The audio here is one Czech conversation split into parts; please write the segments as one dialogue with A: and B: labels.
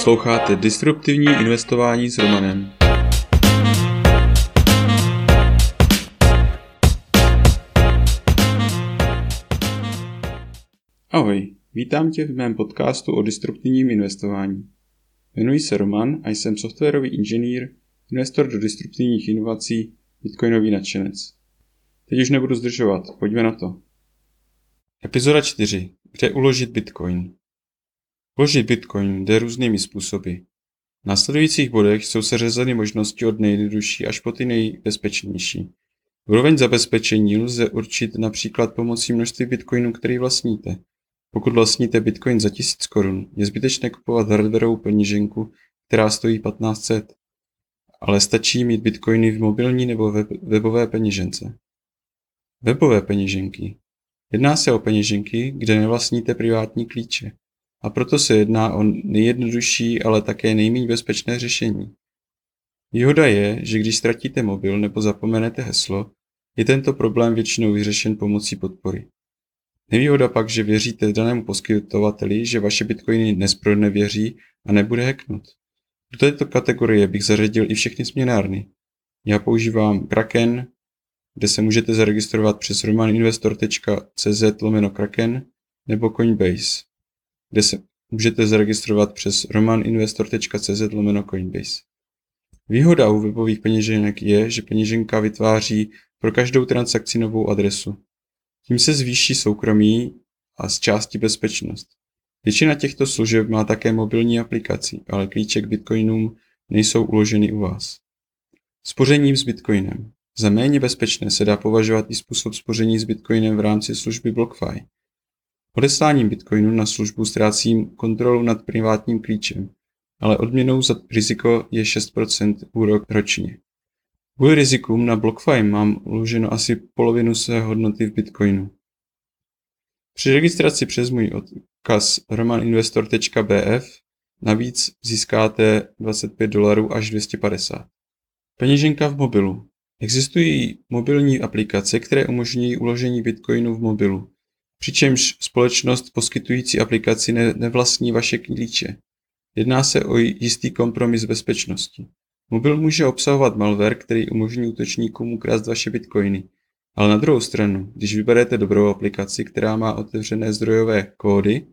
A: Posloucháte Disruptivní investování s Romanem. Ahoj, vítám tě v mém podcastu o disruptivním investování. Jmenuji se Roman a jsem softwarový inženýr, investor do disruptivních inovací, bitcoinový nadšenec. Teď už nebudu zdržovat, pojďme na to. Epizoda 4. Kde uložit bitcoin? Uložit bitcoin jde různými způsoby. V následujících bodech jsou seřazeny možnosti od nejjednodušší až po ty nejbezpečnější. Úroveň zabezpečení lze určit například pomocí množství bitcoinů, který vlastníte. Pokud vlastníte bitcoin za 1000 korun, je zbytečné kupovat hardwareovou peněženku, která stojí 1500. Ale stačí mít bitcoiny v mobilní nebo web, webové peněžence. Webové peněženky. Jedná se o peněženky, kde nevlastníte privátní klíče. A proto se jedná o nejjednodušší, ale také nejméně bezpečné řešení. Výhoda je, že když ztratíte mobil nebo zapomenete heslo, je tento problém většinou vyřešen pomocí podpory. Nevýhoda pak, že věříte danému poskytovateli, že vaše bitcoiny nespronevěří a nebude hacknut. Do této kategorie bych zařadil i všechny směnárny. Já používám Kraken, kde se můžete zaregistrovat přes romaninvestor.cz lomeno Kraken nebo Coinbase kde se můžete zaregistrovat přes romaninvestor.cz lomeno Coinbase. Výhoda u webových peněženek je, že peněženka vytváří pro každou transakci novou adresu. Tím se zvýší soukromí a z části bezpečnost. Většina těchto služeb má také mobilní aplikaci, ale klíče k bitcoinům nejsou uloženy u vás. Spořením s bitcoinem. Za méně bezpečné se dá považovat i způsob spoření s bitcoinem v rámci služby BlockFi. Odesláním bitcoinu na službu ztrácím kontrolu nad privátním klíčem, ale odměnou za riziko je 6% úrok ročně. Kvůli rizikům na BlockFi mám uloženo asi polovinu své hodnoty v bitcoinu. Při registraci přes můj odkaz romaninvestor.bf navíc získáte 25 dolarů až 250. Peněženka v mobilu. Existují mobilní aplikace, které umožňují uložení bitcoinu v mobilu přičemž společnost poskytující aplikaci ne, nevlastní vaše klíče. Jedná se o jistý kompromis bezpečnosti. Mobil může obsahovat malware, který umožní útočníkům ukrást vaše bitcoiny. Ale na druhou stranu, když vyberete dobrou aplikaci, která má otevřené zdrojové kódy,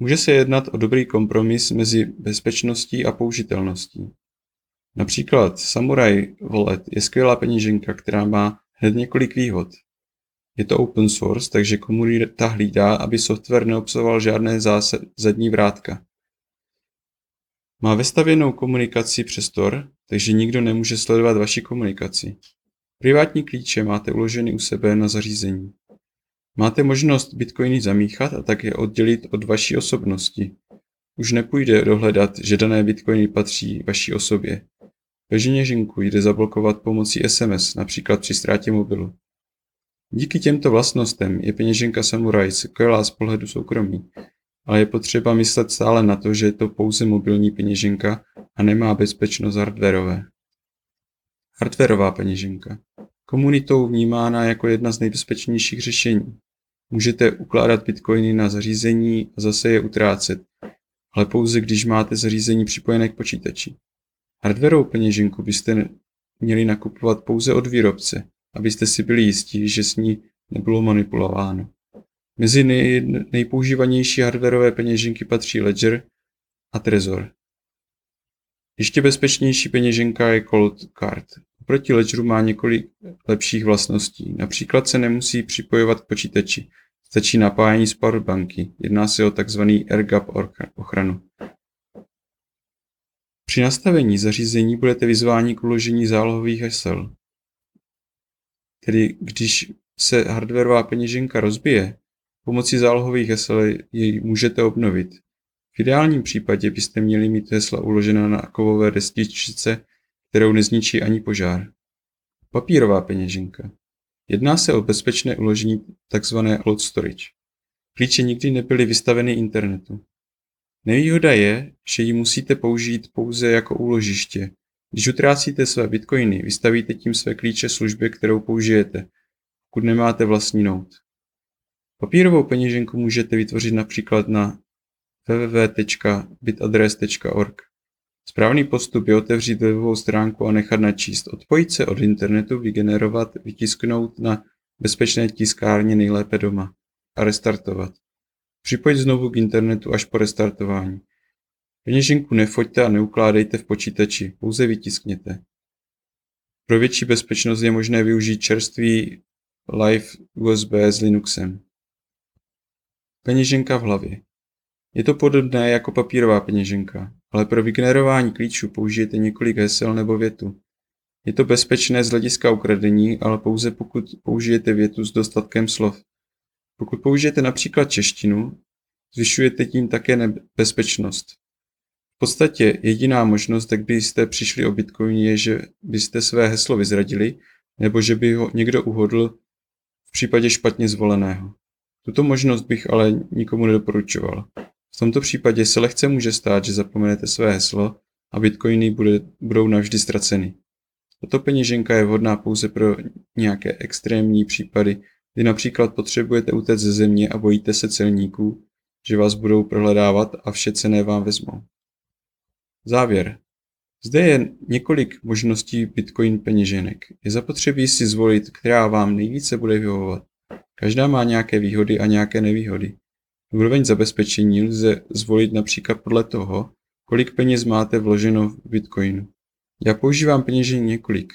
A: může se jednat o dobrý kompromis mezi bezpečností a použitelností. Například Samurai Wallet je skvělá peněženka, která má hned několik výhod. Je to open source, takže komunita hlídá, aby software neobsahoval žádné zásadní vrátka. Má vestavěnou komunikaci přes Tor, takže nikdo nemůže sledovat vaši komunikaci. Privátní klíče máte uloženy u sebe na zařízení. Máte možnost bitcoiny zamíchat a také oddělit od vaší osobnosti. Už nepůjde dohledat, že dané bitcoiny patří vaší osobě. Peněženku jde zablokovat pomocí SMS, například při ztrátě mobilu. Díky těmto vlastnostem je peněženka Samurai skvělá z pohledu soukromí, ale je potřeba myslet stále na to, že je to pouze mobilní peněženka a nemá bezpečnost hardwareové. Hardwareová peněženka. Komunitou vnímána jako jedna z nejbezpečnějších řešení. Můžete ukládat bitcoiny na zařízení a zase je utrácet, ale pouze když máte zařízení připojené k počítači. Hardwareovou peněženku byste měli nakupovat pouze od výrobce, abyste si byli jistí, že s ní nebylo manipulováno. Mezi nej, nejpoužívanější hardwareové peněženky patří Ledger a Trezor. Ještě bezpečnější peněženka je Cold Card. Oproti Ledgeru má několik lepších vlastností. Například se nemusí připojovat k počítači. Stačí napájení z powerbanky. Jedná se o tzv. AirGap ochranu. Při nastavení zařízení budete vyzváni k uložení zálohových hesel. Tedy když se hardwareová peněženka rozbije, pomocí zálohových hesel jej můžete obnovit. V ideálním případě byste měli mít hesla uložena na kovové destičce, kterou nezničí ani požár. Papírová peněženka. Jedná se o bezpečné uložení tzv. cloud storage. Klíče nikdy nebyly vystaveny internetu. Nevýhoda je, že ji musíte použít pouze jako úložiště, když utrácíte své bitcoiny, vystavíte tím své klíče službě, kterou použijete, pokud nemáte vlastní nout. Papírovou peněženku můžete vytvořit například na www.bitadres.org. Správný postup je otevřít webovou stránku a nechat načíst. Odpojit se od internetu, vygenerovat, vytisknout na bezpečné tiskárně nejlépe doma a restartovat. Připojit znovu k internetu až po restartování. Peněženku nefoďte a neukládejte v počítači, pouze vytiskněte. Pro větší bezpečnost je možné využít čerstvý Live USB s Linuxem. Peněženka v hlavě. Je to podobné jako papírová peněženka, ale pro vygenerování klíčů použijete několik hesel nebo větu. Je to bezpečné z hlediska ukradení, ale pouze pokud použijete větu s dostatkem slov. Pokud použijete například češtinu, zvyšujete tím také nebezpečnost. Podstatě jediná možnost, jak byste přišli o Bitcoin, je, že byste své heslo vyzradili, nebo že by ho někdo uhodl v případě špatně zvoleného. Tuto možnost bych ale nikomu nedoporučoval. V tomto případě se lehce může stát, že zapomenete své heslo a bitcoiny bude, budou navždy ztraceny. Tato peněženka je vhodná pouze pro nějaké extrémní případy, kdy například potřebujete utéct ze země a bojíte se celníků, že vás budou prohledávat a vše cené vám vezmou. Závěr. Zde je několik možností Bitcoin peněženek. Je zapotřebí si zvolit, která vám nejvíce bude vyhovovat. Každá má nějaké výhody a nějaké nevýhody. Úroveň zabezpečení lze zvolit například podle toho, kolik peněz máte vloženo v Bitcoinu. Já používám peněžení několik.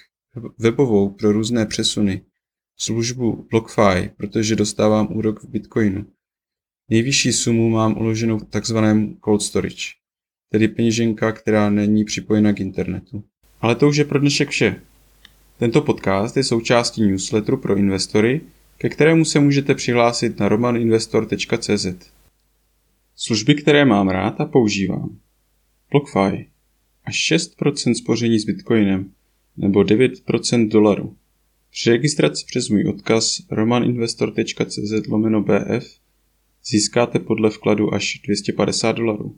A: Webovou pro různé přesuny, službu BlockFi, protože dostávám úrok v Bitcoinu. Nejvyšší sumu mám uloženou v takzvaném cold storage, tedy peněženka, která není připojena k internetu. Ale to už je pro dnešek vše. Tento podcast je součástí newsletteru pro investory, ke kterému se můžete přihlásit na romaninvestor.cz. Služby, které mám rád a používám. BlockFi. Až 6% spoření s Bitcoinem nebo 9% dolaru. Při registraci přes můj odkaz romaninvestor.cz lomeno BF získáte podle vkladu až 250 dolarů.